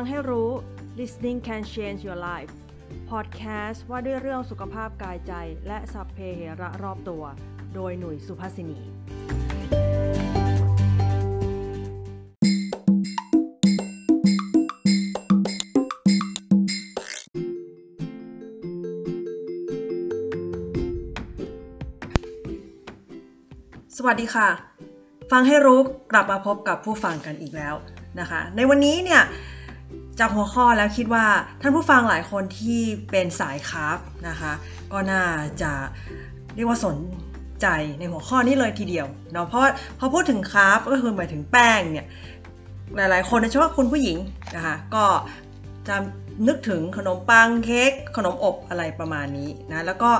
ฟังให้รู้ listening can change your life podcast ว่าด้วยเรื่องสุขภาพกายใจ และสัพเพเหระรอบตัว โดยหนุ่ยสุภาษินีสวัสดีค่ะ ฟังให้รู้กลับมาพบกับผู้ฟังกันอีกแล้วนะคะ ในวันนี้เนี่ย จากหัวข้อแล้วคิดว่าท่านผู้ฟังหลายคนที่เป็นสายคร์บนะคะก็น่าจะเรียกว่าสนใจในหัวข้อนี้เลยทีเดียวเนาะเพราะพอพูดถึงคร์บก็คือหมายถึงแป้งเนี่ยหลายๆ คนโดยเฉพาะคุณผู้หญิงนะคะก็จะนึกถึงขนมปังเค้กขนมอบอะไรประมาณนี้นะแล้วก็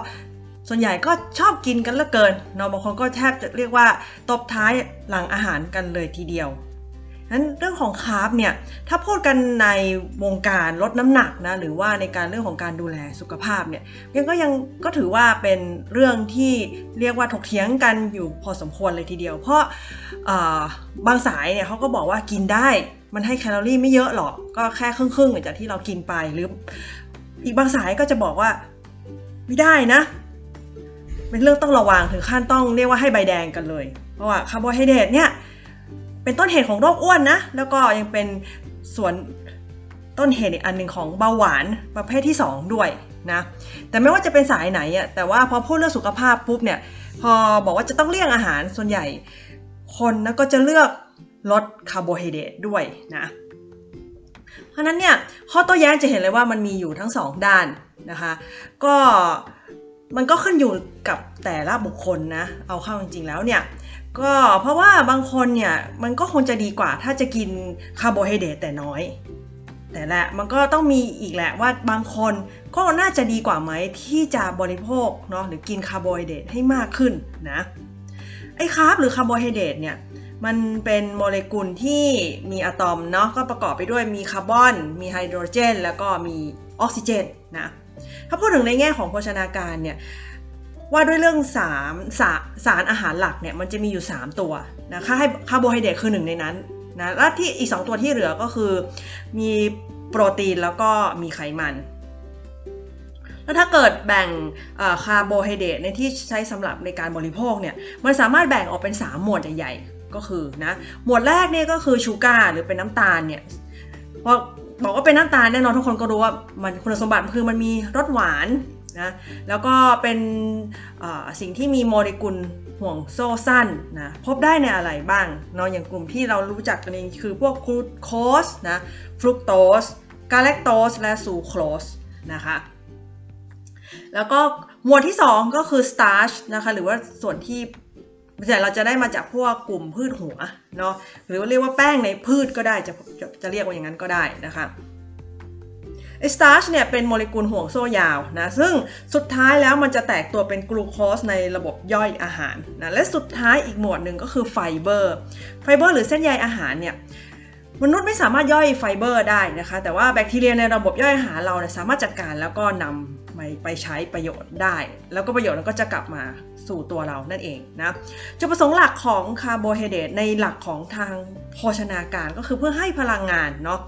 ส่วนใหญ่ก็ชอบกินกันเหลือเกินเนาะบางคนก็แทบจะเรียกว่าตบท้ายหลังอาหารกันเลยทีเดียว นั้นเรื่องของคาร์บเนี่ยถ้าพูดกันในวงการลดน้ำหนักนะหรือว่าในการเรื่องของการดูแลสุขภาพเนี่ยยังก็ยังก็ถือว่าเป็นเรื่องที่เรียกว่าถกเถียงกันอยู่พอสมควรเลยทีเดียว เพราะบางสายเนี่ยเขาก็บอกว่ากินได้มันให้แคลอรี่ไม่เยอะหรอกก็แค่ครึ่งๆจากที่เรากินไปหรือ อีกบางสายก็จะบอกว่าไม่ได้นะเป็นเรื่องต้องระวังถึงขั้นต้องเรียกว่าให้ใบแดงกันเลย เพราะว่าคาร์โบไฮเดรตเนี่ย เป็นต้นเหตุของโรคอ้วนนะ แล้วก็ยังเป็นส่วนต้นเหตุอีกอันหนึ่งของเบาหวานประเภทที่ 2 ด้วยนะ แต่ไม่ว่าจะเป็นสายไหนอะ แต่ว่าพอพูดเรื่องสุขภาพปุ๊บเนี่ย พอบอกว่าจะต้องเลี่ยงอาหารส่วนใหญ่ คนนะก็จะเลือกลดคาร์โบไฮเดรตด้วยนะ เพราะนั้นเนี่ยข้อโต้แย้งจะเห็นเลยว่ามันมีอยู่ทั้ง 2 ด้านนะคะ ก็มันก็ขึ้นอยู่กับแต่ละบุคคลนะ เอาเข้าจริงๆแล้วเนี่ย ก็เพราะว่าบางคนเนี่ยมันก็คงจะดีกว่าถ้าจะกินคาร์โบไฮเดรตแต่น้อย แต่แหละมันก็ต้องมีอีกแหละว่าบางคนก็น่าจะดีกว่าไหมที่จะบริโภคเนาะหรือกินคาร์โบไฮเดรตให้มากขึ้นนะไอ้ carb หรือคาร์โบไฮเดรตเนี่ยมันเป็นโมเลกุลที่มีอะตอมเนาะก็ประกอบไปด้วยมีคาร์บอน มีไฮโดรเจน แล้วก็มีออกซิเจนนะถ้าพูดถึงในแง่ของโภชนาการเนี่ย ว่าด้วยเรื่องสารสาสารอาหารหลักเนี่ยมันจะมีอยู่ 3 ตัวนะคะไอ้คาร์โบไฮเดรตคือหนึ่งในนั้นนะแล้วที่อีก 2 ตัวที่เหลือก็คือ มีโปรตีนแล้วก็มีไขมัน แล้วถ้าเกิดแบ่งคาร์โบไฮเดรตในที่ใช้สำหรับในการบริโภคเนี่ยมันสามารถแบ่งออกเป็น 3 หมวดใหญ่ๆก็คือนะหมวดแรกเนี่ยก็คือ sugar หรือเป็นน้ำตาลเนี่ยพอบอกว่าเป็นน้ำตาลแน่นอนทุกคนก็รู้ว่ามันคุณสมบัติคือมันมีรสหวาน นะแล้วก็เป็นสิ่งที่มีโมเลกุลห่วงโซ่สั้นนะพบได้ในอะไรบ้างเนาะอย่างกลุ่มที่เรารู้จักกันเองคือพวกกลูโคสนะฟรุกโตสกาแลคโตสและซูโครสนะคะแล้วก็หมวดที่ 2 ก็คือ starch นะคะหรือว่าส่วนที่แต่เราจะได้มาจากพวกกลุ่มพืชหัวเนาะหรือว่าเรียกว่าแป้งในพืชก็ได้จะจะจะเรียกว่าอย่างนั้นก็ได้นะคะ ไอ starch เนี่ยเป็นโมเลกุลห่วงโซ่ยาวนะซึ่งสุดท้ายแล้วมันจะแตกตัวเป็นกลูโคสในระบบย่อยอาหารนะและสุดท้ายอีกหมวดหนึ่งก็คือไฟเบอร์ไฟเบอร์หรือเส้นใยอาหารเนี่ยมนุษย์ไม่สามารถย่อยไฟเบอร์ได้นะคะ แต่ว่าแบคทีเรียในระบบย่อยอาหารเราเนี่ยสามารถจัดการแล้วก็นำไปไปใช้ประโยชน์ได้ แล้วก็ประโยชน์นั้นก็จะกลับมาสู่ตัวเรานั่นเองนะจุดประสงค์หลักของคาร์โบไฮเดรตในหลักของทางโภชนาการก็คือเพื่อให้พลังงานเนาะ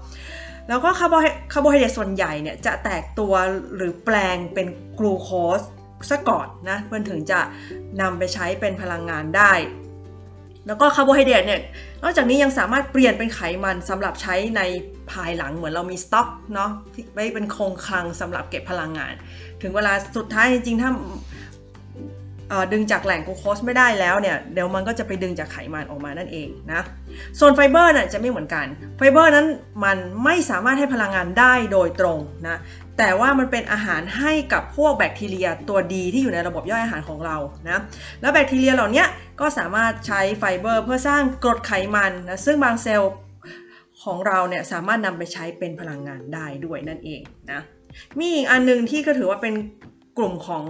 แล้วก็คาร์โบคาร์โบไฮเดรตส่วนใหญ่เนี่ยจะแตกตัวหรือแปลงเป็นกลูโคสซะก่อนนะเพื่อถึงจะนำไปใช้เป็นพลังงานได้ แล้วก็คาร์โบไฮเดรตเนี่ยนอกจากนี้ยังสามารถเปลี่ยนเป็นไขมันสำหรับใช้ในภายหลังเหมือนเรามีสต็อกเนาะไว้เป็นคงคลังสำหรับเก็บพลังงาน ถึงเวลาสุดท้ายจริงๆถ้า ดึงจากแหล่งกลูโคสไม่ได้แล้วเนี่ยเดี๋ยวมันก็จะไปดึงจากไขมันออกมานั่นเองนะส่วนไฟเบอร์น่ะจะไม่เหมือนกันไฟเบอร์นั้นมันไม่สามารถให้พลังงานได้โดยตรงนะแต่ว่ามันเป็นอาหารให้กับพวกแบคทีเรียตัวดีที่อยู่ในระบบย่อยอาหารของเรานะแล้วแบคทีเรียเหล่านี้ก็สามารถใช้ไฟเบอร์เพื่อสร้างกรดไขมันนะซึ่งบางเซลล์ของเราเนี่ยสามารถนำไปใช้เป็นพลังงานได้ด้วยนั่นเองนะมีอีกอันนึงที่ก็ถือว่าเป็นกลุ่มของ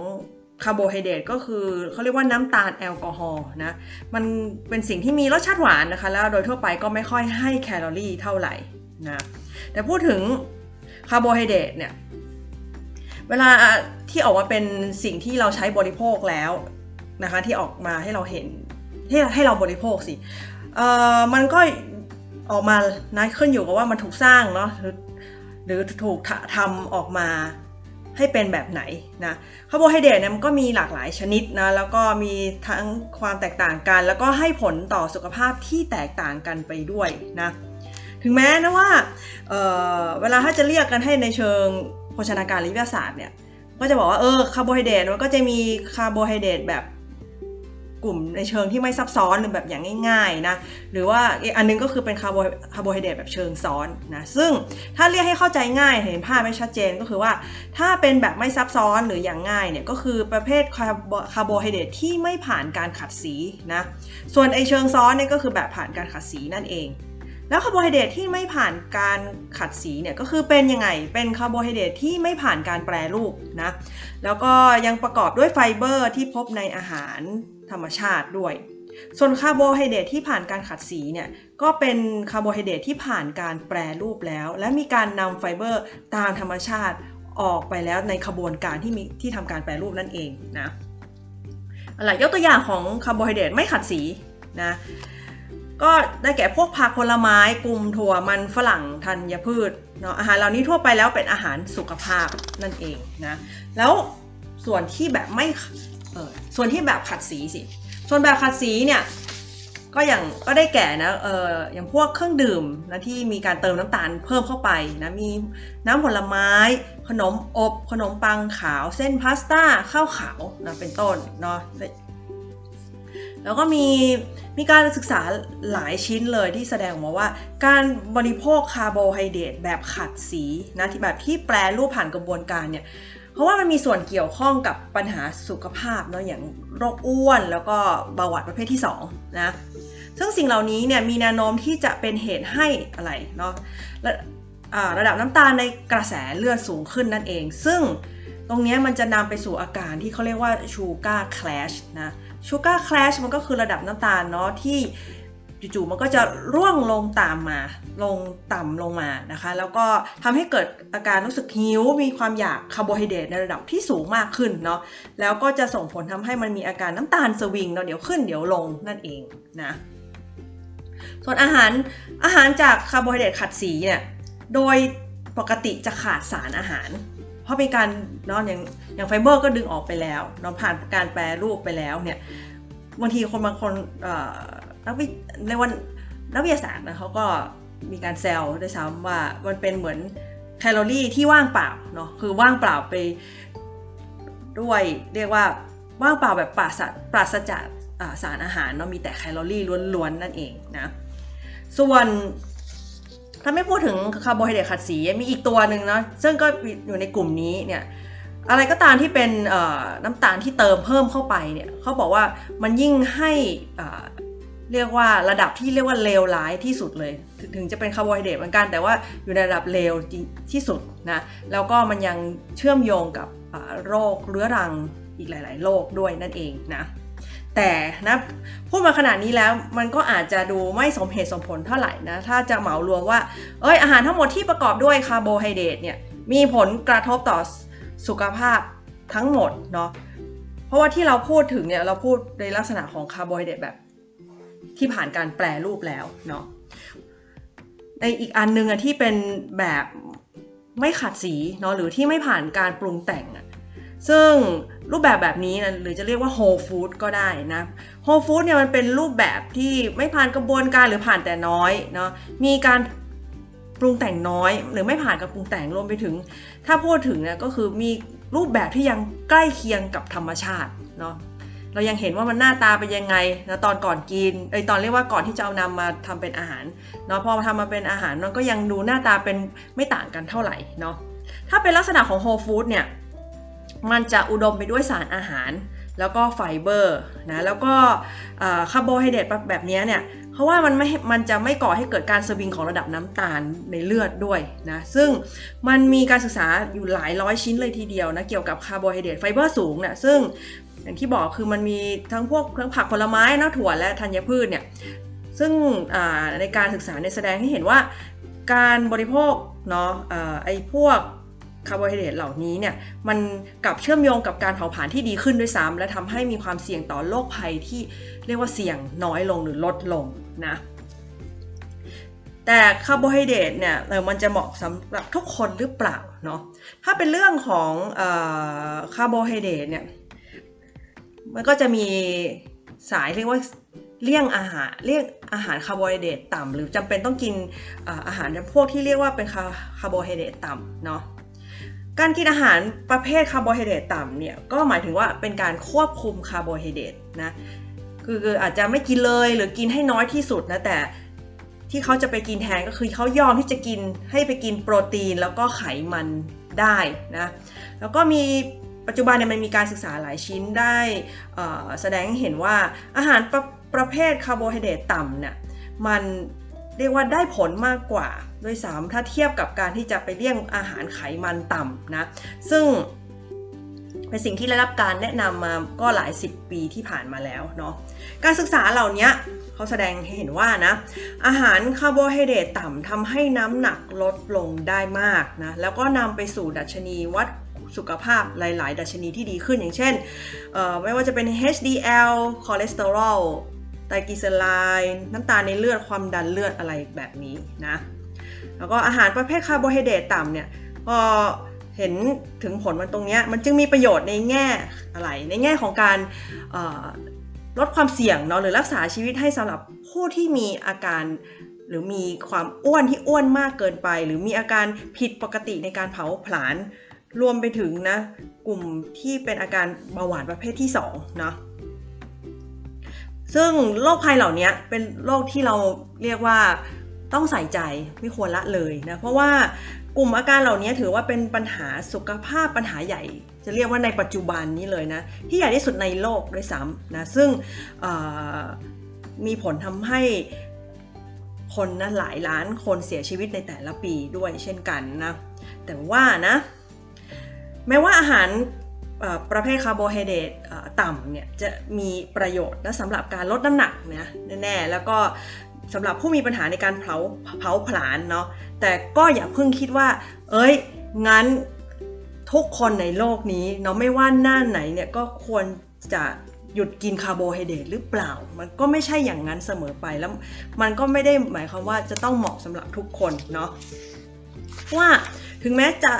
คาร์โบไฮเดรตก็คือเขาเรียกว่าน้ำตาลแอลกอฮอล์นะมันเป็นสิ่งที่มีรสชาติหวานนะคะ แล้วโดยทั่วไปก็ไม่ค่อยให้แคลอรี่เท่าไหร่นะแต่พูดถึงคาร์โบไฮเดรตเนี่ยเวลาที่ออกมาเป็นสิ่งที่เราใช้บริโภคแล้วนะคะที่ออกมาให้เราเห็นให้ให้เราบริโภคสิเอ่อมันก็ออกมานะขึ้นอยู่กับว่ามันถูกสร้างเนาะหรือถูกทำออกมา ให้เป็นแบบไหนนะคาร์โบไฮเดรตเนี่ยมันก็มีหลากหลายชนิดนะแล้วก็มีทั้งความแตกต่างกัน แล้วก็ให้ผลต่อสุขภาพที่แตกต่างกันไปด้วยนะถึงแม้นะว่าเวลาถ้าจะเรียกกันให้ในเชิงโภชนาการหรือวิทยาศาสตร์เนี่ยก็จะบอกว่าเออคาร์โบไฮเดรตมันก็จะมีคาร์โบไฮเดรตแบบ กลุ่มในเชิงที่ไม่ซับซ้อนหรือแบบอย่างง่ายๆนะหรือว่าอีกอันนึงก็คือเป็นคาร์โบคาร์โบไฮเดรตแบบเชิงซ้อนนะซึ่งถ้าเรียกให้เข้าใจง่ายเห็นภาพให้ชัดเจนก็คือว่า ถ้าเป็นแบบไม่ซับซ้อนหรืออย่างง่ายเนี่ยก็คือประเภทคาร์โบไฮเดรตที่ไม่ผ่านการขัดสีนะส่วนไอเชิงซ้อนเนี่ยก็คือแบบผ่านการขัดสีนั่นเองแล้วคาร์โบไฮเดรตที่ไม่ผ่านการขัดสีเนี่ยก็คือเป็นยังไง เป็นคาร์โบไฮเดรตที่ไม่ผ่านการแปรรูปนะ แล้วก็ยังประกอบด้วยไฟเบอร์ที่พบในอาหาร ธรรมชาติด้วย ส่วนคาร์โบไฮเดรตที่ผ่านการขัดสีเนี่ยก็เป็นคาร์โบไฮเดรตที่ผ่านการแปรรูปแล้ว และมีการนำไฟเบอร์ตามธรรมชาติออกไปแล้วในขบวนการที่มีที่ทำการแปรรูปนั่นเองนะอะไรยกตัวอย่างของคาร์โบไฮเดรตไม่ขัดสีนะก็ได้แก่พวกผักผลไม้กลุ่มถั่วมันฝรั่งธัญพืชเนาะอาหารเหล่านี้ทั่วไปแล้วเป็นอาหารสุขภาพนั่นเองนะแล้วส่วนที่แบบไม่ ออส่วนที่แบบขัดสีสิ ส่วนแบบขัดสีเนี่ยก็อย่างก็ได้แก่นะเอออย่างพวกเครื่องดื่มนะที่มีการเติมน้ำตาลเพิ่มเข้าไปนะมีน้ำผลไม้ ขนมอบขนมปังขาว เส้นพาสต้าข้าวขาวนะเป็นต้นเนาะแล้วก็มีมีการศึกษาหลายชิ้นเลยที่แสดงมาว่า การบริโภคคาร์โบไฮเดรตแบบขัดสีนะที่แบบที่แปรรูปผ่านกระบวนการเนี่ย เพราะว่ามันมีส่วนเกี่ยวข้องกับปัญหาสุขภาพเนาะอย่างโรคอ้วน แล้วก็เบาหวานประเภทที่2นะซึ่งสิ่งเหล่านี้เนี่ยมีแนวโน้มที่จะเป็นเหตุให้อะไรเนาะระระดับน้ำตาลในกระแสเลือดสูงขึ้นนั่นเอง ซึ่งตรงนี้มันจะนำไปสู่อาการที่เขาเรียกว่าชูการ์คลาชนะชูการ์คลาชมันก็คือระดับน้ำตาลเนาะที่ จู่ๆมันก็จะร่วงลงตามมา ลงต่ำลงมานะคะ แล้วก็ทำให้เกิดอาการรู้สึกหิว มีความอยากคาร์โบไฮเดรตในระดับที่สูงมากขึ้นเนาะแล้วก็จะส่งผลทำให้มันมีอาการน้ำตาลสวิงเนาะเดี๋ยวขึ้นเดี๋ยวลงนั่นเองนะส่วนอาหารอาหารจากคาร์โบไฮเดรตขัดสีเนี่ยโดยปกติจะขาดสารอาหาร เพราะเป็นการเนาะอย่างอย่างไฟเบอร์ก็ดึงออกไปแล้วเนาะผ่านการแปรรูปไปแล้วเนี่ยบางทีคนบางคน นักวิในวันนักวิทยาศาสตร์นะเขาก็มีการแซวด้วยซ้ำว่ามันเป็นเหมือนแคลอรี่ที่ว่างเปล่าเนาะคือว่างเปล่าไปด้วยเรียกว่าว่างเปล่าแบบปราศปราศจากสารอาหารเนาะมีแต่แคลอรี่ล้วนๆนั่นเองนะส่วนถ้าไม่พูดถึงคาร์โบไฮเดรตขัดสีมีอีกตัวหนึ่งเนาะซึ่งก็อยู่ในกลุ่มนี้เนี่ยอะไรก็ตามที่เป็นน้ำตาลที่เติมเพิ่มเข้าไปเนี่ยเขาบอกว่ามันยิ่งให้ เรียกว่าระดับที่เรียกว่าเลวร้ายที่สุดเลย ถึงจะเป็นคาร์โบไฮเดรตเหมือนกันแต่ว่าอยู่ในระดับเลวที่สุดนะแล้วก็มันยังเชื่อมโยงกับโรคเรื้อรังอีกหลาย ๆ โรคด้วยนั่นเองนะแต่นะพูดมาขนาดนี้แล้วมันก็อาจจะดูไม่สมเหตุสมผลเท่าไหร่นะถ้าจะเหมารวมว่าเอ้ยอาหารทั้งหมดที่ประกอบด้วยคาร์โบไฮเดรตเนี่ยมีผลกระทบต่อสุขภาพทั้งหมดเนาะเพราะว่าที่เราพูดถึงเนี่ยเราพูดในลักษณะของคาร์โบไฮเดรตแบบ ที่ผ่านการแปรรูปแล้วเนาะในอีกอันนึงอะที่เป็นแบบไม่ขัดสีเนาะหรือที่ไม่ผ่านการปรุงแต่งอะซึ่งรูปแบบแบบนี้นะหรือจะเรียกว่า whole food ก็ได้นะ whole food เนี่ยมันเป็นรูปแบบที่ไม่ผ่านกระบวนการหรือผ่านแต่น้อยเนาะมีการปรุงแต่งน้อย หรือไม่ผ่านการปรุงแต่งรวมไปถึง ถ้าพูดถึงเนี่ยก็คือมีรูปแบบที่ยังใกล้เคียงกับธรรมชาติเนาะ เรายังเห็นว่ามันหน้าตาเป็นยังไงนะตอนก่อนกินไอตอนเรียกว่าก่อนที่จะเอานำมาทำเป็นอาหารเนาะพอมาทำมาเป็นอาหารมันก็ยังดูหน้าตาเป็นไม่ต่างกันเท่าไหร่เนาะถ้าเป็นลักษณะของ whole food เนี่ยมันจะอุดมไปด้วยสารอาหาร แล้วก็ไฟเบอร์นะแล้วก็คาร์โบไฮเดรตแบบนี้เนี่ยเพราะว่ามันไม่ มันจะไม่ก่อให้เกิดการสวิงของระดับน้ำตาลในเลือดด้วยนะ ซึ่งมันมีการศึกษาอยู่หลายร้อยชิ้นเลยทีเดียวนะ เกี่ยวกับคาร์โบไฮเดรตไฟเบอร์สูงเนี่ยซึ่ง อย่างที่บอกคือมันมีทั้งพวกทั้งผักผลไม้นะถั่วและธัญพืชเนี่ยซึ่งในการศึกษาในแสดงให้เห็นว่าการบริโภคเนาะไอ้พวกคาร์โบไฮเดรตเหล่านี้เนี่ยมันกลับเชื่อมโยงกับการเผาผลาญที่ดีขึ้นด้วยซ้ำและทำให้มีความเสี่ยงต่อโรคภัยที่เรียกว่าเสี่ยงน้อยลงหรือลดลงนะแต่คาร์โบไฮเดรตเนี่ยมันจะเหมาะสำหรับทุกคนหรือเปล่าเนาะถ้าเป็นเรื่องของคาร์โบไฮเดรตเนี่ย มันก็จะมีสายเรียกว่าเลี่ยงอาหารเลี่ยงอาหารคาร์โบไฮเดรตต่ำหรือจำเป็นต้องกินอาหารพวกที่เรียกว่าเป็นคาร์โบไฮเดรตต่ำเนาะการกินอาหารประเภทคาร์โบไฮเดรตต่ำเนี่ยก็หมายถึงว่าเป็นการควบคุมคาร์โบไฮเดรตนะคืออาจจะไม่กินเลยหรือกินให้น้อยที่สุดนะแต่ที่เขาจะไปกินแทนก็คือเขายอมที่จะกินให้ไปกินโปรตีนแล้วก็ไขมันได้นะแล้วก็มี ปัจจุบันเนี่ยมันมีการศึกษาหลายชิ้นได้แสดงเห็นว่าอาหารประประเภทคาร์โบไฮเดรตต่ำเนี่ยมันเรียกว่าได้ผลมากกว่าด้วยซ้ำถ้าเทียบกับการที่จะไปเลี่ยงอาหารไขมันต่ำนะซึ่งเป็นสิ่งที่ได้รับการแนะนำมาก็หลายสิบปีที่ผ่านมาแล้วเนาะการศึกษาเหล่านี้เขาแสดงให้เห็นว่านะอาหารคาร์โบไฮเดรตต่ำทำให้น้ำหนักลดลงได้มากนะแล้วก็นำไปสู่ดัชนีวัด สุขภาพหลาย ๆ ดัชนีที่ดีขึ้นอย่างเช่น ไม่ว่าจะเป็น HDL คอเลสเตอรอลไตรกลีเซอไรด์น้ำตาลในเลือดความดันเลือดอะไรแบบนี้นะ แล้วก็อาหารประเภทคาร์โบไฮเดรตต่ำเนี่ยพอเห็นถึงผลมันตรงนี้มันจึงมีประโยชน์ในแง่อะไร ในแง่ของการลดความเสี่ยงเนาะหรือรักษาชีวิตให้สำหรับผู้ที่มีอาการหรือมีความอ้วนที่อ้วนมากเกินไป หรือมีอาการผิดปกติในการเผาผลาญ รวมไปถึงนะกลุ่มที่เป็นอาการเบาหวานประเภทที่2เนาะซึ่งโรคภัยเหล่านี้เป็นโรคที่เราเรียกว่าต้องใส่ใจไม่ควรละเลยนะเพราะว่ากลุ่มอาการเหล่านี้ถือว่าเป็นปัญหาสุขภาพปัญหาใหญ่ จะเรียกว่าในปัจจุบันนี้เลยนะที่ใหญ่ที่สุดในโลกด้วยซ้ำนะซึ่งมีผลทำให้คนนะหลายล้านคนเสียชีวิตในแต่ละปีด้วยเช่นกันนะแต่ว่านะ แม้ว่าอาหารประเภทคาร์โบไฮเดรตต่ำเนี่ยจะมีประโยชน์นะสำหรับการลดน้ำหนักนะแน่ๆแล้วก็สำหรับผู้มีปัญหาในการเผาเผาผลาญเนาะแต่ก็อย่าเพิ่งคิดว่า เอ้ยงั้นทุกคนในโลกนี้เนาะไม่ว่าหน้าไหนเนี่ยก็ควรจะหยุดกินคาร์โบไฮเดรตหรือเปล่า มันก็ไม่ใช่อย่างนั้นเสมอไปแล้ว มันก็ไม่ได้หมายความว่าจะต้องเหมาะสำหรับทุกคนเนาะว่าถึงแม้จะ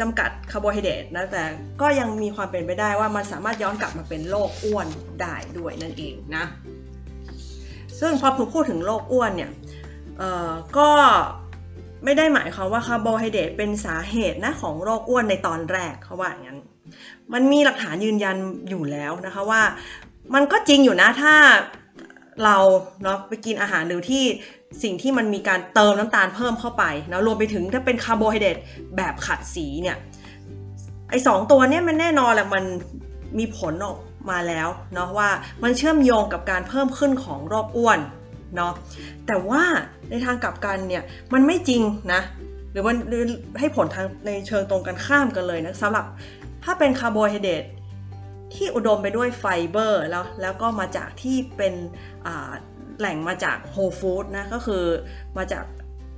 จำกัดคาร์โบไฮเดรตนะแต่ก็ยังมีความเป็นไปได้ว่ามันสามารถย้อนกลับมาเป็นโรคอ้วนได้ด้วยนั่นเองนะซึ่งพอพูดถึงโรคอ้วนเนี่ยก็ไม่ได้หมายความว่าคาร์โบไฮเดรตเป็นสาเหตุนะของโรคอ้วนในตอนแรกเขาว่าอย่างนั้น มันมีหลักฐานยืนยันอยู่แล้วนะคะว่า มันก็จริงอยู่นะถ้าเราเนาะไปกินอาหารหรือที่ สิ่งที่มันมีการเติมน้ำตาลเพิ่มเข้าไปนะรวมไปถึงถ้าเป็นคาร์โบไฮเดรตแบบขัดสีเนี่ยไอสองตัวเนี้ยมันแน่นอนแหละมันมีผลออกมาแล้วเนาะว่ามันเชื่อมโยงกับการเพิ่มขึ้นของโรคอ้วนเนาะแต่ว่าในทางกลับกันเนี่ยมันไม่จริงนะหรือมันให้ผลทางในเชิงตรงกันข้ามกันเลยนะสำหรับถ้าเป็นคาร์โบไฮเดรตที่อุดมไปด้วยไฟเบอร์แล้วแล้วก็มาจากที่เป็น แหล่งมาจาก whole food นะก็คือมาจาก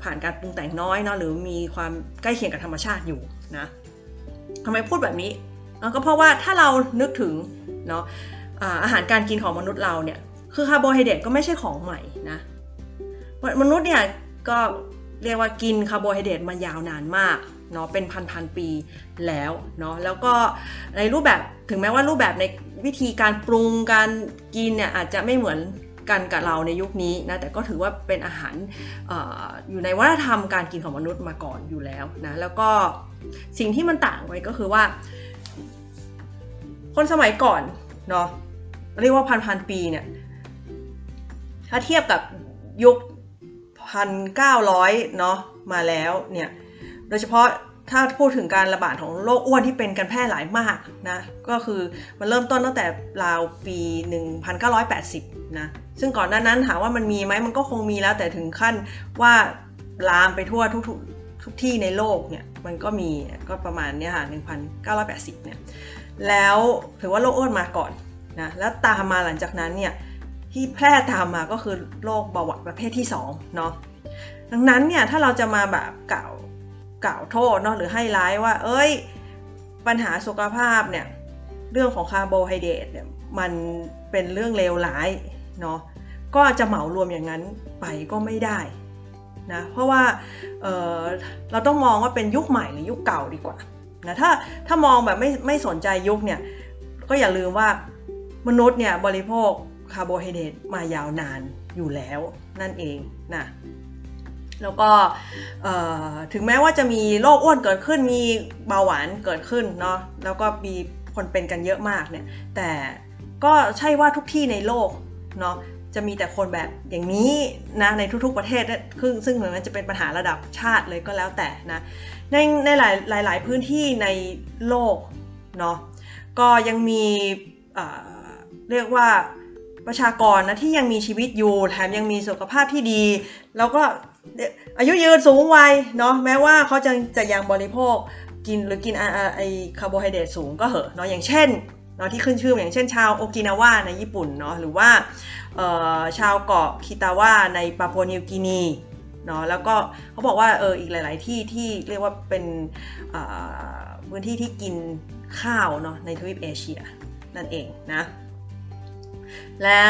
ผ่านการปรุงแต่งน้อยเนาะหรือมีความใกล้เคียงกับธรรมชาติอยู่นะทำไมพูดแบบนี้ก็เพราะว่าถ้าเรานึกถึงเนาะอาหารการกินของมนุษย์เราเนี่ยคือคาร์โบไฮเดรตก็ไม่ใช่ของใหม่นะมนุษย์เนี่ยก็เรียกว่ากินคาร์โบไฮเดรตมายาวนานมากเนาะเป็นพันพันปีแล้วเนาะแล้วก็ในรูปแบบถึงแม้ว่ารูปแบบในวิธีการปรุงการกินเนี่ยอาจจะไม่เหมือน กันกับเราในยุคนี้นะแต่ก็ถือว่าเป็นอาหารออยู่ในวัฒนธรรมการกินของมนุษย์มาก่อนอยู่แล้วนะแล้วก็สิ่งที่มันต่างไว้ก็คือว่า คนสมัยก่อนเนาะเรียกว่าพันพันปีเนี่ยถ้าเทียบกับยุคพันเก้าร้อยเนาะมาแล้วเนี่ยโดยเฉพาะถ้าพูดถึงการระบาดของโรคอ้วนที่เป็นกันแพร่หลายมากนะ ก็คือมันเริ่มต้นตั้งแต่ราวปี 1980 นะซึ่งก่อนหน้านั้นถามว่ามันมีไหมมันก็คงมีแล้วแต่ถึงขั้นว่าลามไปทั่วทุกทุกที่ในโลกเนี่ยมันก็มีก็ประมาณเนี้ยค่ะ1980เนี่ยแล้วถือว่าโรคอ้วนมาก่อนนะแล้วตามมาหลังจากนั้นเนี่ยที่แพร่ตามมาก็คือโรคเบาหวานประเภทที่2เนาะดังนั้นเนี่ยถ้าเราจะมาแบบกล่าวกล่าวโทษเนาะหรือให้ร้ายว่า เอ้ย ปัญหาสุขภาพเนี่ยเรื่องของคาร์โบไฮเดรตเนี่ยมันเป็นเรื่องเลวร้าย เนาะก็จะเหมารวมอย่างนั้นไปก็ไม่ได้นะเพราะว่าเราต้องมองว่าเป็นยุคใหม่หรือยุคเก่าดีกว่านะถ้าถ้ามองแบบไม่ไม่สนใจยุคเนี่ยก็อย่าลืมว่ามนุษย์เนี่ยบริโภคคาร์โบไฮเดรตมายาวนานอยู่แล้วนั่นเองนะแล้วก็ถึงแม้ว่าจะมีโรคอ้วนเกิดขึ้นมีเบาหวานเกิดขึ้นเนาะแล้วก็มีคนเป็นกันเยอะมากเนี่ยแต่ก็ใช่ว่าทุกที่ในโลก เนาะจะมีแต่คนแบบอย่างนี้นะในทุกๆประเทศซึ่งเหมือนมันจะเป็นปัญหาระดับชาติเลยก็แล้วแต่นะในในหลายหลายพื้นที่ในโลกเนาะก็ยังมีเรียกว่าประชากรนะที่ยังมีชีวิตอยู่แถมยังมีสุขภาพที่ดี แล้วก็อายุยืนสูงวัยเนาะแม้ว่าเขาจะจะยังบริโภคกินหรือกินไอคาร์โบไฮเดรตสูงก็เหอะเนาะอย่างเช่น เนาะที่ขึ้นชื่ออย่างเช่นชาวโอกินาวาในญี่ปุ่นเนาะหรือว่าชาวเกาะคิตาวาในปาปัวนิวกินีเนาะแล้วก็เขาบอกว่าเอออีกหลาย ๆ ที่ที่เรียกว่าเป็นพื้นที่ที่กินข้าวเนาะในทวีปเอเชียนั่นเองนะและ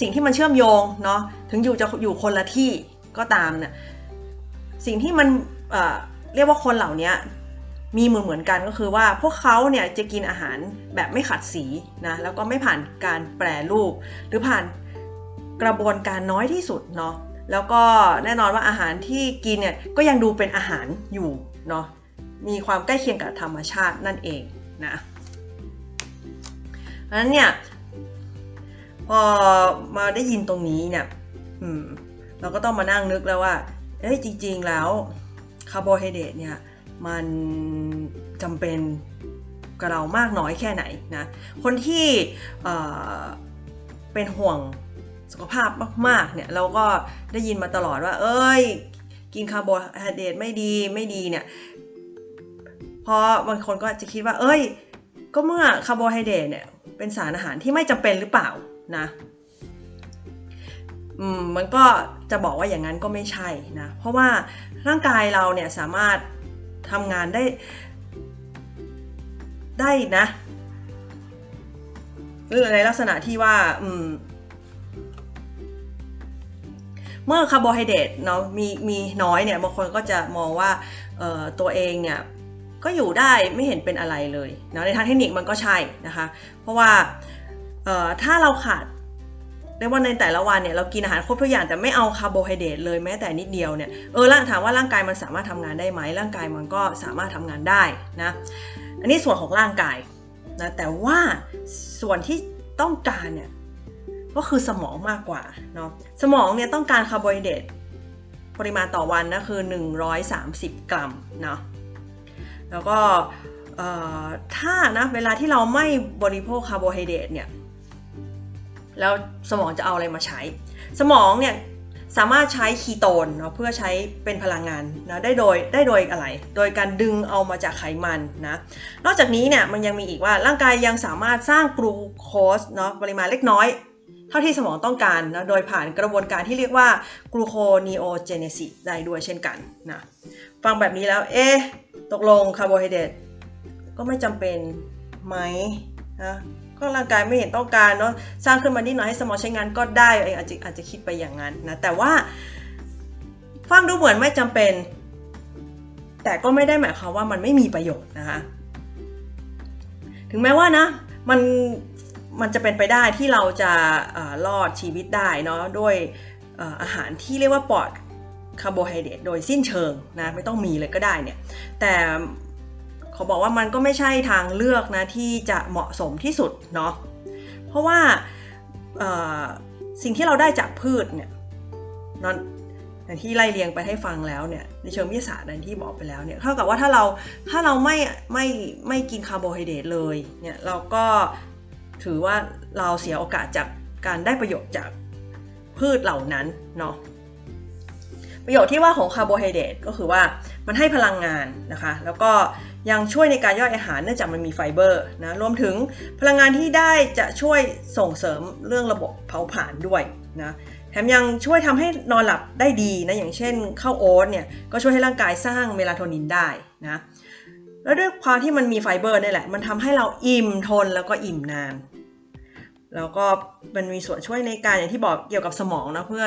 สิ่งที่มันเชื่อมโยงเนาะถึงอยู่จะอยู่คนละที่ก็ตามเนี่ยสิ่งที่มันเเรียกว่าคนเหล่านี้ มีเหมือนเหมือนกันก็คือว่าพวกเขาเนี่ยจะกินอาหารแบบไม่ขัดสีนะแล้วก็ไม่ผ่านการแปรรูป หรือผ่านกระบวนการน้อยที่สุดเนาะแล้วก็แน่นอนว่าอาหารที่กินเนี่ยก็ยังดูเป็นอาหารอยู่เนาะมีความใกล้เคียงกับธรรมชาตินั่นเองนะเพราะฉะนั้นเนี่ยพอมาได้ยินตรงนี้เนี่ยอืมเราก็ต้องมานั่งนึกแล้วว่าเอ้ยจริง ๆ แล้วคาร์โบไฮเดรตเนี่ย มันจำเป็นกับเรามากน้อยแค่ไหนนะ คนที่เป็นห่วงสุขภาพมากๆเนี่ยเราก็ได้ยินมาตลอดว่า เอ้ย กินคาร์โบไฮเดรตไม่ดีไม่ดีเนี่ยเพราะบางคนก็จะคิดว่า เอ้ย ก็เมื่อคาร์โบไฮเดรตเนี่ยเป็นสารอาหารที่ไม่จำเป็นหรือเปล่านะอืมมันก็จะบอกว่าอย่างนั้นก็ไม่ใช่นะ เพราะว่าร่างกายเราเนี่ยสามารถ ทำงานได้ ได้นะหรือในลักษณะที่ว่าอืมเมื่อคาร์โบไฮเดรตเนาะมีมีน้อยเนี่ยบางคนก็จะมองว่าตัวเองเนี่ยก็อยู่ได้ไม่เห็นเป็นอะไรเลยเนาะในทางเทคนิคมันก็ใช่นะคะ เพราะว่าถ้าเราขาด เรียกว่าในแต่ละวันเนี่ยเรากินอาหารครบทุกอย่างแต่ไม่เอาคาร์โบไฮเดรตเลยแม้แต่นิดเดียวเนี่ยเออร่างถามว่าร่างกายมันสามารถทำงานได้ไหมร่างกายมันก็สามารถทำงานได้นะอันนี้ส่วนของร่างกายนะแต่ว่าส่วนที่ต้องการเนี่ยก็คือสมองมากกว่าเนาะสมองเนี่ยต้องการคาร์โบไฮเดรตปริมาณต่อวันนะคือ 130 กรัมเนาะแล้วก็ถ้านะเวลาที่เราไม่บริโภคคาร์โบไฮเดรตเนี่ย แล้วสมองจะเอาอะไรมาใช้ สมองเนี่ยสามารถใช้คีโตนเนาะเพื่อใช้เป็นพลังงานนะได้โดยได้โดยอะไร โดยการดึงเอามาจากไขมันนะนอกจากนี้เนี่ยมันยังมีอีกว่าร่างกายยังสามารถสร้างกลูโคสเนาะปริมาณเล็กน้อย เท่าที่สมองต้องการนะโดยผ่านกระบวนการที่เรียกว่า gluconeogenesis ได้ด้วยเช่นกันนะฟังแบบนี้แล้วเอ๊ะตกลงคาร์โบไฮเดรตก็ไม่จำเป็นไหมนะ ก็ร่างกายไม่เห็นต้องการเนาะสร้างขึ้นมานิดหน่อยให้สมองใช้งานก็ได้เองอาจจะอาจจะคิดไปอย่างนั้นนะแต่ว่า ฟังดูเหมือนไม่จำเป็น แต่ก็ไม่ได้หมายความว่ามันไม่มีประโยชน์นะคะถึงแม้ว่านะมันมันจะเป็นไปได้ที่เราจะรอดชีวิตได้เนาะด้วยอาหารที่เรียกว่าปลอดคาร์โบไฮเดรตโดยสิ้นเชิงนะไม่ต้องมีเลยก็ได้เนี่ยแต่ เขาบอกว่ามันก็ไม่ใช่ทางเลือกนะที่จะเหมาะสมที่สุดเนาะเพราะว่าสิ่งที่เราได้จากพืชเนี่ยเนาะอย่างที่ไล่เรียงไปให้ฟังแล้วเนี่ยในเชิงวิทยาศาสตร์นั้นที่บอกไปแล้วเนี่ยเท่ากับว่าถ้าเราถ้าเราไม่ไม่ไม่กินคาร์โบไฮเดรตเลยเนี่ยเราก็ถือว่าเราเสียโอกาสจากการได้ประโยชน์จากพืชเหล่านั้นเนาะประโยชน์ที่ว่าของคาร์โบไฮเดรตก็คือว่ามันให้พลังงานนะคะ แล้วก็ ยังช่วยในการย่อยอาหารเนื่องจากมันมีไฟเบอร์นะรวมถึงพลังงานที่ได้จะช่วยส่งเสริมเรื่องระบบเผาผลาญด้วยนะแถมยังช่วยทำให้นอนหลับได้ดีนะอย่างเช่นข้าวโอ๊ตเนี่ยก็ช่วยให้ร่างกายสร้างเมลาโทนินได้นะแล้วด้วยความที่มันมีไฟเบอร์นี่แหละ มันทำให้เราอิ่มทนแล้วก็อิ่มนาน แล้วก็มันมีส่วนช่วยในการอย่างที่บอกเกี่ยวกับสมองนะเพื่อ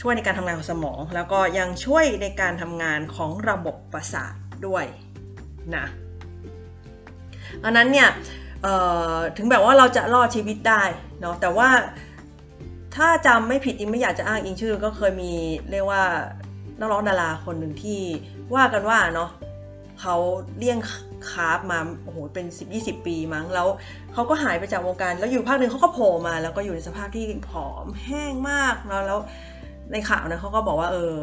ช่วยในการทำงานของสมอง แล้วก็ยังช่วยในการทำงานของระบบประสาทด้วย นะอันนั้นเนี่ยถึงแบบว่าเราจะรอดชีวิตได้เนาะแต่ว่าถ้าจำไม่ผิดอิงไม่อยากจะอ้างอิงชื่อก็เคยมีเรียกว่านักร้องดาราคนหนึ่งที่ว่ากันว่าเนาะเขาเลี่ยงคาร์บมาโอ้โหเป็น 10-20 ปีมั้งแล้วเขาก็หายไปจากวงการแล้วอยู่ภาคหนึ่งเขาก็โผล่มา แล้วก็อยู่ในสภาพที่ผอมแห้งมากเนาะแล้วในข่าวนะเขาก็บอกว่าเออ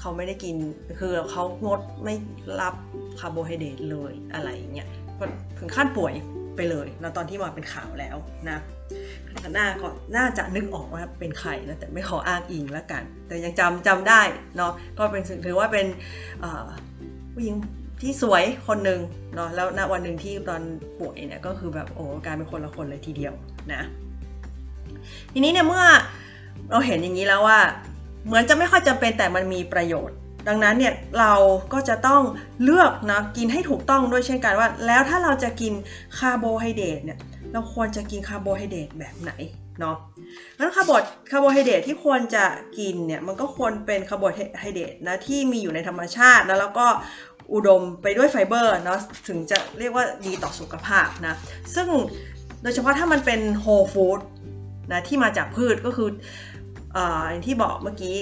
เขาไม่ได้กินคือเขางดไม่รับคาร์โบไฮเดรตเลยอะไรเงี้ยถึงขั้นป่วยไปเลยนะตอนที่มาเป็นข่าวแล้วนะหน้าก็น่าจะนึกออกว่าเป็นใครนะแต่ไม่ขออ้างอิงแล้วกัน แต่ยังจำจำได้เนาะก็เป็นถือว่าเป็นผู้หญิงที่สวยคนหนึ่งเนาะแล้วณวันหนึ่งที่ตอนป่วยเนี่ยก็คือแบบโอ้กลายเป็นคนละคนเลยทีเดียวนะทีนี้เนี่ยเมื่อเราเห็นอย่างนี้แล้วว่า เหมือนจะไม่ค่อยจำเป็นแต่มันมีประโยชน์ ดังนั้นเนี่ยเราก็จะต้องเลือกนะกินให้ถูกต้องด้วยเช่นกันว่า แล้วถ้าเราจะกินคาร์โบไฮเดรตเนี่ยเราควรจะกินคาร์โบไฮเดรตแบบไหนเนาะงั้นคาร์โบคาร์โบไฮเดรตที่ควรจะกินเนี่ยมันก็ควรเป็นคาร์โบไฮเดรตนะที่มีอยู่ในธรรมชาติแล้วแล้วก็อุดมไปด้วยไฟเบอร์เนาะถึงจะเรียกว่าดีต่อสุขภาพนะ ซึ่งโดยเฉพาะถ้ามันเป็น whole food นะที่มาจากพืชก็คือ อย่างที่บอกเมื่อกี้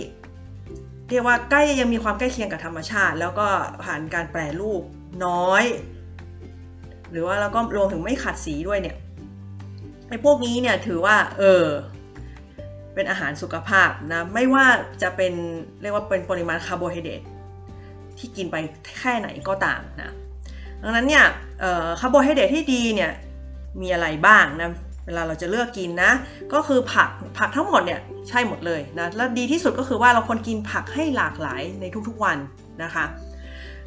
เรียกว่าใกล้ยังมีความใกล้เคียงกับธรรมชาติ แล้วก็ผ่านการแปรรูปน้อย หรือว่าแล้วก็รวมถึงไม่ขัดสีด้วยเนี่ยไอ้พวกนี้เนี่ยถือว่าเออเป็นอาหารสุขภาพนะไม่ว่าจะเป็นเรียกว่าเป็นปริมาณคาร์โบไฮเดรตที่กินไปแค่ไหนก็ตามนะดังนั้นเนี่ยคาร์โบไฮเดรตที่ดีเนี่ยมีอะไรบ้างนะ เวลาเราจะเลือกกินนะ ก็คือผักผักทั้งหมดเนี่ยใช่หมดเลยนะและดีที่สุดก็คือว่าเราควรกินผักให้หลากหลายในทุกๆวันนะคะ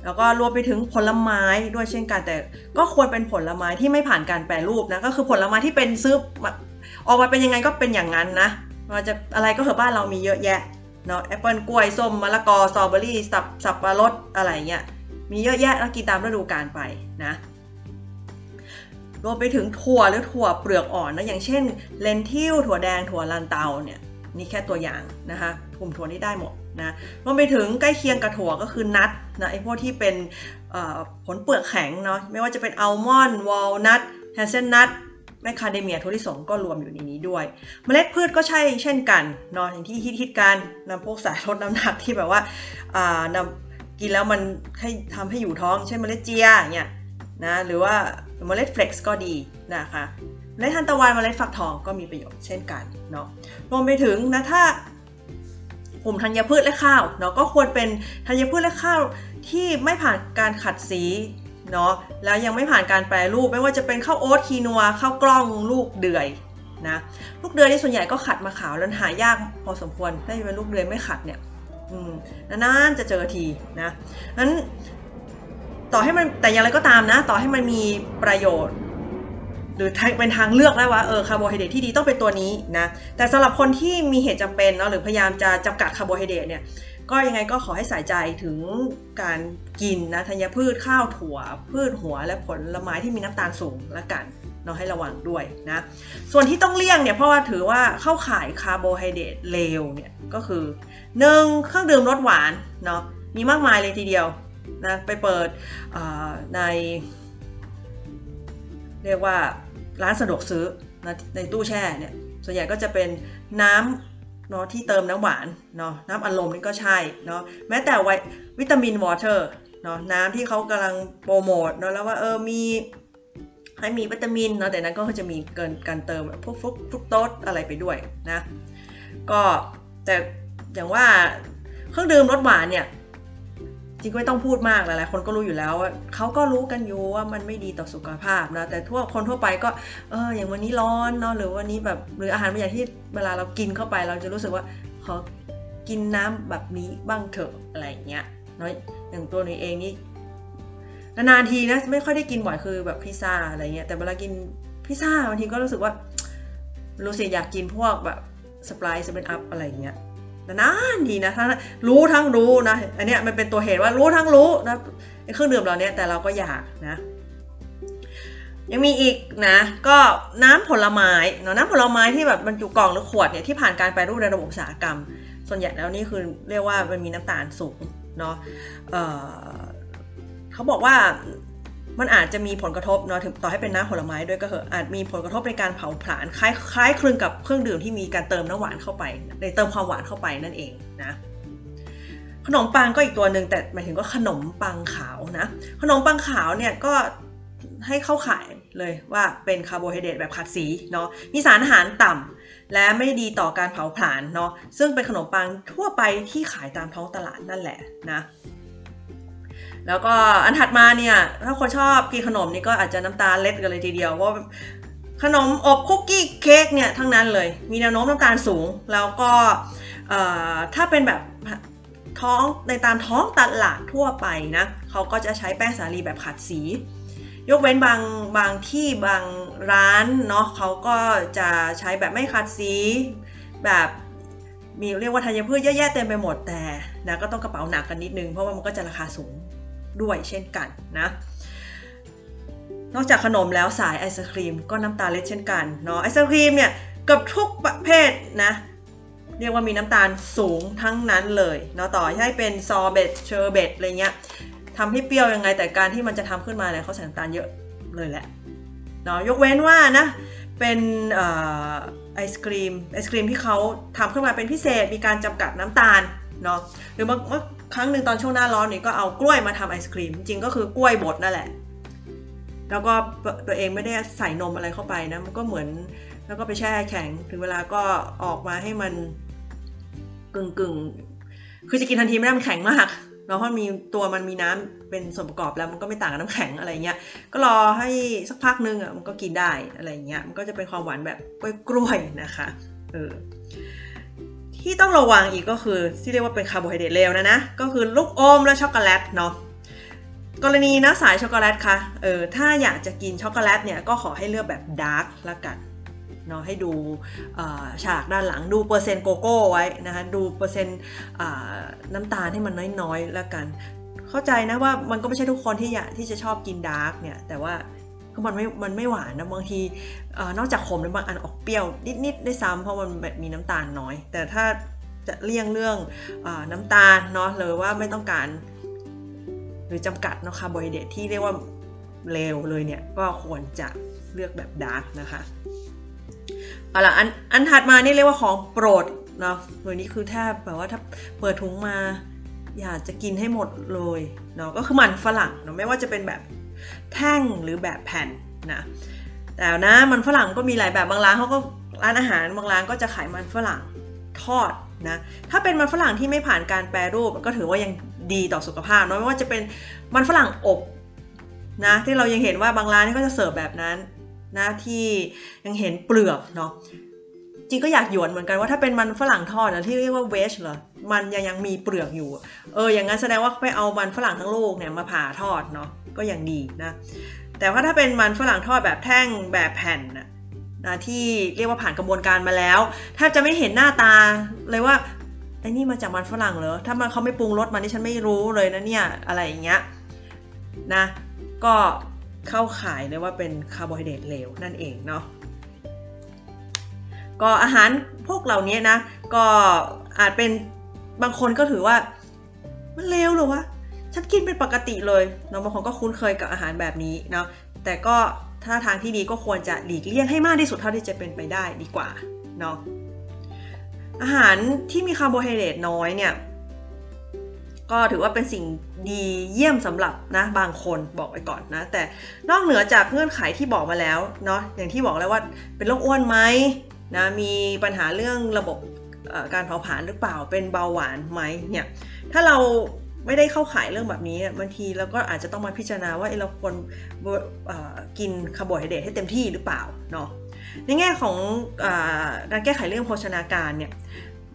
แล้วก็รวมไปถึงผลไม้ด้วยเช่นกันแต่ก็ควรเป็นผลไม้ที่ไม่ผ่านการแปรรูปนะก็คือผลไม้ที่เป็นซื้อออกมาเป็นยังไงก็เป็นอย่างนั้นนะมันจะอะไรก็เถอะบ้านเรามีเยอะแยะเนาะแอปเปิลกล้วยส้มมะละกอสตรอเบอรี่สับสับปะรดอะไรเงี้ยมีเยอะแยะแล้วกินตามฤดูกาลไปนะ รวมไปถึงถั่วหรือถั่วเปลือกอ่อนนะอย่างเช่น lentil ถั่วแดงถั่วลันเตาเนี่ยนี่แค่ตัวอย่างนะคะกลุ่มถั่วนี้ได้หมดนะรวมไปถึงใกล้เคียงกับถั่วก็คือ nut นะไอพวกที่เป็นผลเปลือกแข็งเนาะไม่ว่าจะเป็นอัลมอนด์วอลนัทเฮเซลนัทแมคคาเดเมียถั่วลิสงก็รวมอยู่ในนี้ด้วย เมล็ดพืชก็ใช่เช่นกันเนาะอย่างที่ฮิตๆกันนำพวกสายลดน้ำหนักที่แบบว่านำกินแล้วมันให้ทำให้อยู่ท้องเช่นเมล็ดเจียเนี่ยนะหรือว่า เมล็ดเฟล็กซ์ก็ดีนะคะเมล็ดทานตะวันเมล็ดฝักทองก็มีประโยชน์เช่นกันเนาะรวมไปถึงนะถ้ากลุ่มธัญพืชและข้าวเนาะก็ควรเป็นธัญพืชและข้าวที่ไม่ผ่านการขัดสีเนาะแล้วยังไม่ผ่านการแปรรูปไม่ว่าจะเป็นข้าวโอ๊ตคีนัวข้าวกล้องลูกเดือยนะลูกเดือยที่ส่วนใหญ่ก็ขัดมาขาวแล้วหายากพอสมควรถ้าเป็นลูกเดือยไม่ขัดเนี่ยนานๆจะเจอทีนะนั้น ต่อให้มันแต่อย่างไรก็ตามนะ ต่อให้มันมีประโยชน์ หรือเป็นทางเลือกได้ว่าเออคาร์โบไฮเดรตที่ดีต้องเป็นตัวนี้นะแต่สำหรับคนที่มีเหตุจำเป็นเนาะหรือพยายามจะจำกัดคาร์โบไฮเดรตเนี่ยก็ยังไงก็ขอให้ใส่ใจถึงการกินนะธัญพืชข้าวถั่ว พืชหัวและผลไม้ที่มีน้ำตาลสูงละกันเนาะให้ระวังด้วยนะส่วนที่ต้องเลี่ยงเนี่ยเพราะว่าถือว่าเข้าข่ายคาร์โบไฮเดรตเลวเนี่ยก็คือหนึ่งเครื่องดื่มรสหวานเนาะมีมากมายเลยทีเดียว นะไปเปิดใน เรียกว่าร้านสะดวกซื้อนะในตู้แช่เนี่ยส่วนใหญ่ก็จะเป็นน้ำเนาะที่เติมน้ำหวานเนาะน้ำอัดลมนี่ก็ใช่เนาะแม้แต่วิตามินวอเตอร์เนาะน้ำที่เขากำลังโปรโมทเนาะแล้วว่าเออมีให้มีวิตามินเนาะแต่นั้นก็จะมีเกินการเติมพวกฟรุกฟรุกโตสอะไรไปด้วยนะก็แต่อย่างว่าเครื่องดื่มรสหวานเนี่ย จริงไม่ต้องพูดมากหลายๆคนก็รู้อยู่แล้วว่าเขาก็รู้กันอยู่ว่ามันไม่ดีต่อสุขภาพนะแต่ทั่วคนทั่วไปก็เอออย่างวันนี้ร้อนเนาะหรือวันนี้แบบหรืออาหารบางอย่างที่เวลาเรากินเข้าไป เราจะรู้สึกว่าขอกินน้ำแบบนี้บ้างเถอะอะไรเงี้ยเนาะอย่างตัวนี้เองนี่นานๆทีนะไม่ค่อยได้กินบ่อยคือแบบพิซซ่าอะไรเงี้ยแต่เวลากินพิซซ่าบางทีก็รู้สึกว่ารู้สึกอยากกินพวกแบบสปายสเปนอัพอะไรเงี้ย นานดีนะทั้งรู้ทั้งรู้นะอันนี้มันเป็นตัวเหตุว่ารู้ทั้งรู้นะเครื่องดื่มเราเนี้ยแต่เราก็อยากนะยังมีอีกนะก็น้ำผลไม้เนาะน้ำผลไม้ที่แบบบรรจุกล่องหรือขวดเนี่ยที่ผ่านการแปรรูปในระบบอุตสาหกรรม ส่วนใหญ่แล้วนี่คือเรียกว่ามันมีน้ำตาลสูงเนาะเเขาบอกว่า มันอาจจะมีผลกระทบเนาะถึงต่อให้เป็นน้ำผลไม้ด้วยก็เหอะอาจมีผลกระทบในการเผาผลาญคล้ายคล้ายคลึงกับเครื่องดื่มที่มีการเติมน้ำหวานเข้าไปในเติมความหวานเข้าไปนั่นเองนะขนมปังก็อีกตัวหนึ่งแต่หมายถึงก็ขนมปังขาวนะขนมปังขาวเนี่ยก็ให้เข้าขายเลยว่าเป็นคาร์โบไฮเดรตแบบขาดสีเนาะมีสารอาหารต่ำและไม่ดีต่อการเผาผลาญเนาะซึ่งเป็นขนมปังทั่วไปที่ขายตามท้องตลาดนั่นแหละนะ แล้วก็อันถัดมาเนี่ย ถ้าคนชอบกินขนมนี่ก็อาจจะน้ำตาเล็ดกันเลยทีเดียวว่าขนมอบคุกกี้เค้กเนี่ยทั้งนั้นเลย มีแนวโน้มน้ำตาลสูง แล้วก็ถ้าเป็นแบบท้องในตามท้องตลาดทั่วไปนะเขาก็จะใช้แป้งสาลีแบบขัดสี ยกเว้นบางบางที่บางร้านเนาะเขาก็จะใช้แบบไม่ขัดสีแบบมีเรียกว่าธัญพืชเยอะแยะเต็มไปหมดแต่นะก็ต้องกระเป๋าหนักกันนิดนึงเพราะว่ามันก็จะราคาสูง ด้วยเช่นกันนะนอกจากขนมแล้วสายไอศครีมก็น้ำตาลเล็ดเช่นกันเนาะไอศครีมเนี่ยกับทุกประเภทนะเรียกว่ามีน้ำตาลสูงทั้งนั้นเลยเนาะต่อให้เป็นซอเบตเชอร์เบตอะไรเงี้ยทำให้เปรี้ยวยังไงแต่การที่มันจะทำขึ้นมาเนี่ยเขาใส่น้ำตาลเยอะเลยแหละเนาะยกเว้นว่านะเป็นไอศครีมไอศครีมที่เขาทำขึ้นมาเป็นพิเศษมีการจำกัดน้ำตาลเนาะหรือเมื่อ ครั้งหนึ่งตอนช่วงหน้าร้อนนี่ก็เอากล้วยมาทำไอศครีม จริงก็คือกล้วยบดนั่นแหละ แล้วก็ตัวเองไม่ได้ใส่นมอะไรเข้าไปนะ มันก็เหมือนแล้วก็ไปแช่แข็ง ถึงเวลาก็ออกมาให้มันกึ่งกึ่งคือจะกินทันทีไม่ได้มันแข็งมากเนาะเพราะมีตัวมันมีน้ำเป็นส่วนประกอบแล้วมันก็ไม่ต่างกับน้ำแข็งอะไรเงี้ย ก็รอให้สักพักนึงอะมันก็กินได้อะไรเงี้ย มันก็จะเป็นความหวานแบบกล้วยๆนะคะ เออ ที่ต้องระวังอีกก็คือที่เรียกว่าเป็นคาร์โบไฮเดรตเลวนะนะ ก็คือลูกอมและช็อกโกแลตเนาะกรณีนะสายช็อกโกแลตค่ะเออถ้าอยากจะกินช็อกโกแลตเนี่ยก็ขอให้เลือกแบบ dark ละกันเนาะให้ดูฉากด้านหลังดูเปอร์เซ็นต์โกโก้ไว้นะคะดูเปอร์เซ็นต์น้ำตาลให้มันน้อยๆละกัน เข้าใจนะว่ามันก็ไม่ใช่ทุกคนที่อยากที่จะชอบกิน dark เนี่ยแต่ว่า คือมันไม่มันไม่หวานนะบางทีนอกจากขมแล้วบางอันออกเปรี้ยวนิดๆได้ซ้ำเพราะมันแบบมีน้ำตาลน้อย แต่ถ้าจะเลี่ยงเรื่องน้ำตาลเนาะเลยว่าไม่ต้องการ หรือจำกัดเนาะคาร์โบไฮเดรตที่เรียกว่าเลวเลยเนี่ยก็ควรจะเลือกแบบ dark นะคะเอาล่ะอันอันถัดมานี่เรียกว่าของโปรดเนาะตัวนี้คือแทบแบบว่าถ้าเปิดถุงมาอยากจะกินให้หมดเลยเนาะก็คือมันฝรั่งเนาะไม่ว่าจะเป็นแบบ แท่งหรือแบบแผ่นนะแต่นะมันฝรั่งก็มีหลายแบบบางร้านเขาก็ร้านอาหารบางร้านก็จะขายมันฝรั่งทอดนะถ้าเป็นมันฝรั่งที่ไม่ผ่านการแปรรูปก็ถือว่ายังดีต่อสุขภาพเนาะไม่ว่าจะเป็นมันฝรั่งอบนะที่เรายังเห็นว่าบางร้านก็จะเสิร์ฟแบบนั้นนะที่ยังเห็นเปลือกเนาะจริงก็อยากหยวนเหมือนกันว่าถ้าเป็นมันฝรั่งทอดนะที่เรียกว่าเวชเหรอมันยังยังมีเปลือกอยู่ เอออย่างนั้นแสดงว่าไปเอามันฝรั่งทั้งโลกเนี่ยมาผ่าทอดเนาะ ก็ยังดีนะแต่ว่าถ้าเป็นมันฝรั่งทอดแบบแท่งแบบแผ่นนะที่เรียกว่าผ่านกระบวนการมาแล้วถ้าจะไม่เห็นหน้าตาเลยว่าไอ้นี่มาจากมันฝรั่งเหรอถ้ามันเขาไม่ปรุงรสมันนี่ฉันไม่รู้เลยนะเนี่ยอะไรอย่างเงี้ยนะก็เข้าขายเลยว่าเป็นคาร์โบไฮเดรตเลวนั่นเองเนาะก็อาหารพวกเหล่านี้นะ ก็อาจเป็นบางคนก็ถือว่า มันเลวหรอวะ ฉันกินเป็นปกติเลยเนาะบางคนก็คุ้นเคยกับอาหารแบบนี้เนาะแต่ก็ถ้าทางที่ดีก็ควรจะหลีกเลี่ยงให้มากที่สุดเท่าที่จะเป็นไปได้ดีกว่าเนาะอาหารที่มีคาร์โบไฮเดรตน้อยเนี่ยก็ถือว่าเป็นสิ่งดีเยี่ยมสำหรับนะบางคนบอกไปก่อนนะ แต่นอกเหนือจากเงื่อนไขที่บอกมาแล้วเนาะอย่างที่บอกแล้วว่าเป็นโรคอ้วนไหมนะมีปัญหาเรื่องระบบการเผาผลาญหรือเปล่าเป็นเบาหวานไหมเนี่ยถ้าเรา ไม่ได้เข้าขายเรื่องแบบนี้บางทีเราก็อาจจะต้องมาพิจารณาว่าเราควรกินคาร์โบไฮเดรตให้เต็มที่หรือเปล่าเนาะในแง่ของอการแก้ไขเรื่องโภชนาการเนี่ย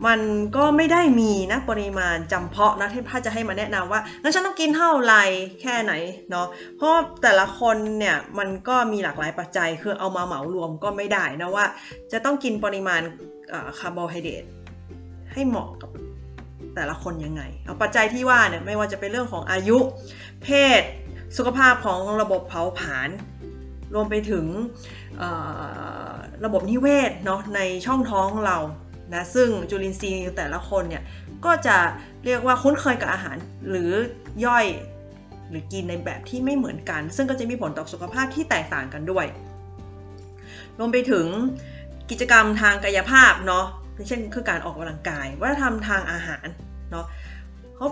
มันก็ไม่ได้มีนะปริมาณจำเพาะนะที่พ่าจะให้มาแนะนำว่างั้นฉันต้องกินเท่าไรแค่ไหนเนาะเพราะแต่ละคนเนี่ยมันก็มีหลากหลายปัจจัยคือเอามาเหมารวมก็ไม่ได้นะว่า จะต้องกินปริมาณคาร์โบไฮเดรตให้เหมาะกับ แต่ละคนยังไง เอาปัจจัยที่ว่าเนี่ยไม่ว่าจะเป็นเรื่องของอายุ เพศ สุขภาพของระบบเผาผลาญรวมไปถึงระบบนิเวศเนาะในช่องท้องเรานะซึ่งจุลินทรีย์แต่ละคนเนี่ยก็จะเรียกว่าคุ้นเคยกับอาหารหรือย่อยหรือกินในแบบที่ไม่เหมือนกัน ซึ่งก็จะมีผลต่อสุขภาพที่แตกต่างกันด้วย รวมไปถึงกิจกรรมทางกายภาพเนาะ เช่นคือการออกกำลังกายวัฒนธรรมทางอาหารเนาะเขา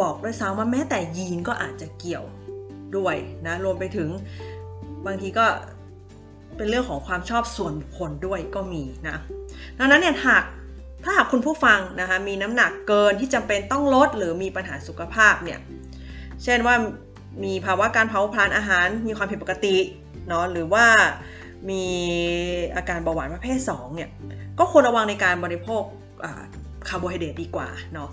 บอกด้วยซ้ำว่าแม้แต่ยีนก็อาจจะเกี่ยวด้วยนะรวมไปถึงบางทีก็เป็นเรื่องของความชอบส่วนบุคคลด้วยก็มีนะดังนั้นเนี่ยหากถ้าหากคุณผู้ฟังนะคะมีน้ำหนักเกินที่จำเป็นต้องลดหรือมีปัญหาสุขภาพเนี่ยเช่นว่ามีภาวะการเผาผลาญอาหารมีความผิดปกติเนาะหรือว่ามีอาการเบาหวานประเภท2เนี่ย ก็ควรระวังในการบริโภคคาร์โบไฮเดรตดีกว่าเนาะ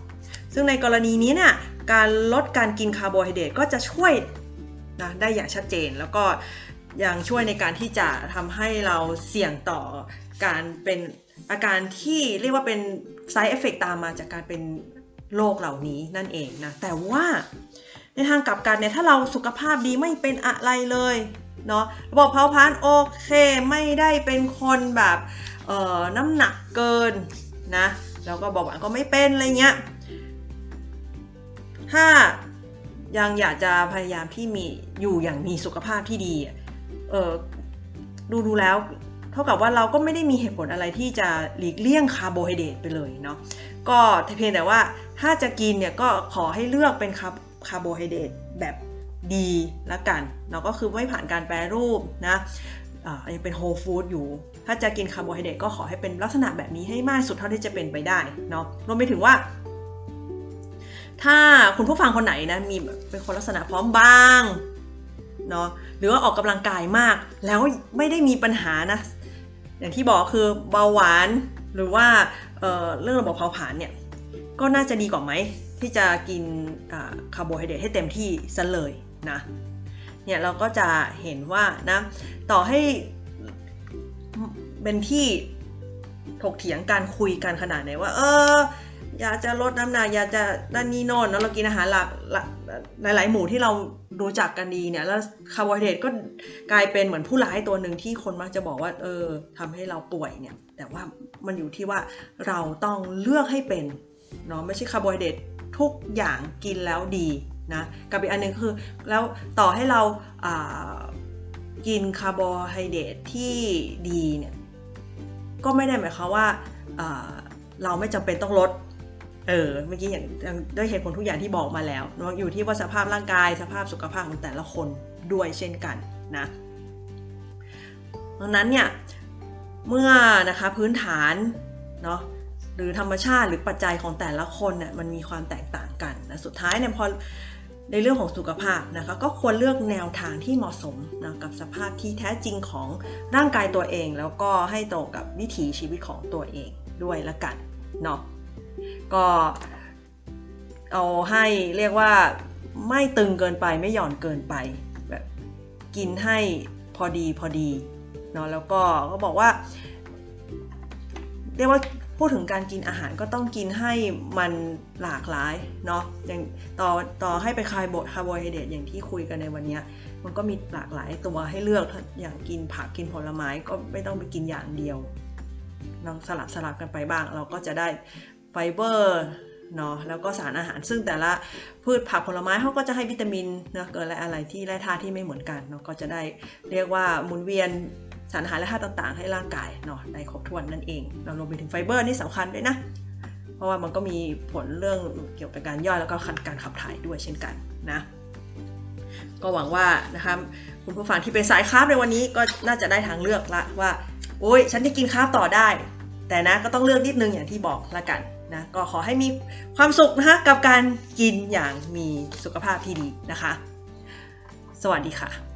ซึ่งในกรณีนี้เนี่ยการลดการกินคาร์โบไฮเดรตก็จะช่วยนะได้อย่างชัดเจนแล้วก็ยังช่วยในการที่จะทำให้เราเสี่ยงต่อการเป็นอาการที่เรียกว่าเป็น side effect ตามมาจากการเป็นโรคเหล่านี้นั่นเองนะ แต่ว่าในทางกลับกันเนี่ยถ้าเราสุขภาพดีไม่เป็นอะไรเลยเนาะระบบเผาผลาญโอเค ไม่ได้เป็นคนแบบ น้ำหนักเกินนะแล้วก็เบาหวานก็ไม่เป็นอะไรเงี้ยถ้ายังอยากจะพยายามที่มีอยู่อย่างมีสุขภาพที่ดีเออดูดูแล้ว เท่ากับว่าเราก็ไม่ได้มีเหตุผลอะไรที่จะหลีกเลี่ยงคาร์โบไฮเดรตไปเลยเนาะก็เพียงแต่ว่าถ้าจะกินเนี่ยก็ขอให้เลือกเป็นคาคาร์โบไฮเดรตแบบดีละกันเนาะก็คือไม่ผ่านการแปรรูปนะอ่ายังเป็น whole food อยู่ ถ้าจะกินคาร์โบไฮเดรตก็ขอให้เป็นลักษณะแบบนี้ให้มากสุดเท่าที่จะเป็นไปได้เนาะรวมไปถึงว่า ถ้าคุณผู้ฟังคนไหนนะมีเป็นคนลักษณะพร้อมบางเนาะหรือว่าออกกำลังกายมาก แล้วไม่ได้มีปัญหานะ อย่างที่บอกคือเบาหวานหรือว่าเเรื่องระบบเผาผลาญเนี่ยก็น่าจะดีกว่าไหมที่จะกินคาร์โบไฮเดรตให้เต็มที่ซะเลยนะเนี่ยเราก็จะเห็นว่านะต่อให้ เป็นที่ถกเถียงการคุยกันขนาดไหนว่า เออ อยากจะลดน้ำหนักอยากจะด้านนี้โน่นแล้วเรากินอาหารหลากหลาย ๆ หมู่ที่เรารู้จักกันดีเนี่ย แล้วคาร์โบไฮเดรตก็กลายเป็นเหมือนผู้ร้ายตัวหนึ่งที่คนมักจะบอกว่า เออทำให้เราป่วยเนี่ย แต่ว่ามันอยู่ที่ว่าเราต้องเลือกให้เป็นเนาะไม่ใช่คาร์โบไฮเดรตทุกอย่างกินแล้วดีนะกับอีกอันนึงคือแล้วต่อให้เรากินคาร์โบไฮเดรตที่ดีเนี่ย ก็ไม่ได้หมายความว่าเราไม่จำเป็นต้องลด เออ เมื่อกี้อย่างด้วยเหตุผลทุกอย่างที่บอกมาแล้วนะอยู่ที่ว่าสภาพร่างกายสภาพสุขภาพของแต่ละคนด้วยเช่นกันนะดังนั้นเนี่ย เมื่อนะคะพื้นฐานเนาะหรือธรรมชาติหรือปัจจัยของแต่ละคนเนี่ยมันมีความแตกต่างกันนะสุดท้ายเนี่ยพอ ในเรื่องของสุขภาพนะคะก็ควรเลือกแนวทางที่เหมาะสมนะกับสภาพที่แท้จริงของร่างกายตัวเอง แล้วก็ให้ตรงกับวิถีชีวิตของตัวเองด้วยละกันเนาะก็เอาให้เรียกว่าไม่ตึงเกินไปไม่หย่อนเกินไปแบบกินให้พอดีพอดีเนาะแล้วก็ก็บอกว่า เรียกว่า พูดถึงการกินอาหารก็ต้องกินให้มันหลากหลายเนาะอย่างต่อต่อให้ไปคายบดคาร์โบไฮเดรตอย่างที่คุยกันในวันนี้มันก็มีหลากหลายตัวให้เลือกอย่างกินผักกินผลไม้ก็ไม่ต้องไปกินอย่างเดียวลองสลับสลับกันไปบ้าง เราก็จะได้ไฟเบอร์เนาะแล้วก็สารอาหารซึ่งแต่ละพืชผักผลไม้เขาก็จะให้วิตามินเนาะเกิดอะไรอะไรที่แร่ธาตุที่ไม่เหมือนกันเนาะก็จะได้เรียกว่าหมุนเวียน สารอาหารและธาตุต่างๆ ให้ร่างกายเนาะได้ครบถ้วนนั่นเองเรารวมไปถึงไฟเบอร์นี่สำคัญด้วยนะ เพราะว่ามันก็มีผลเรื่องเกี่ยวกับการย่อยแล้วก็การขับถ่ายด้วยเช่นกันนะ ก็หวังว่านะคะคุณผู้ฟังที่เป็นสายคาร์บในวันนี้ก็น่าจะได้ทางเลือกละว่า โอ้ยฉันจะกินคาร์บต่อได้ แต่นะก็ต้องเลือกนิดนึงอย่างที่บอกละกันนะก็ขอให้มีความสุขนะคะกับการกินอย่างมีสุขภาพที่ดีนะคะ สวัสดีค่ะ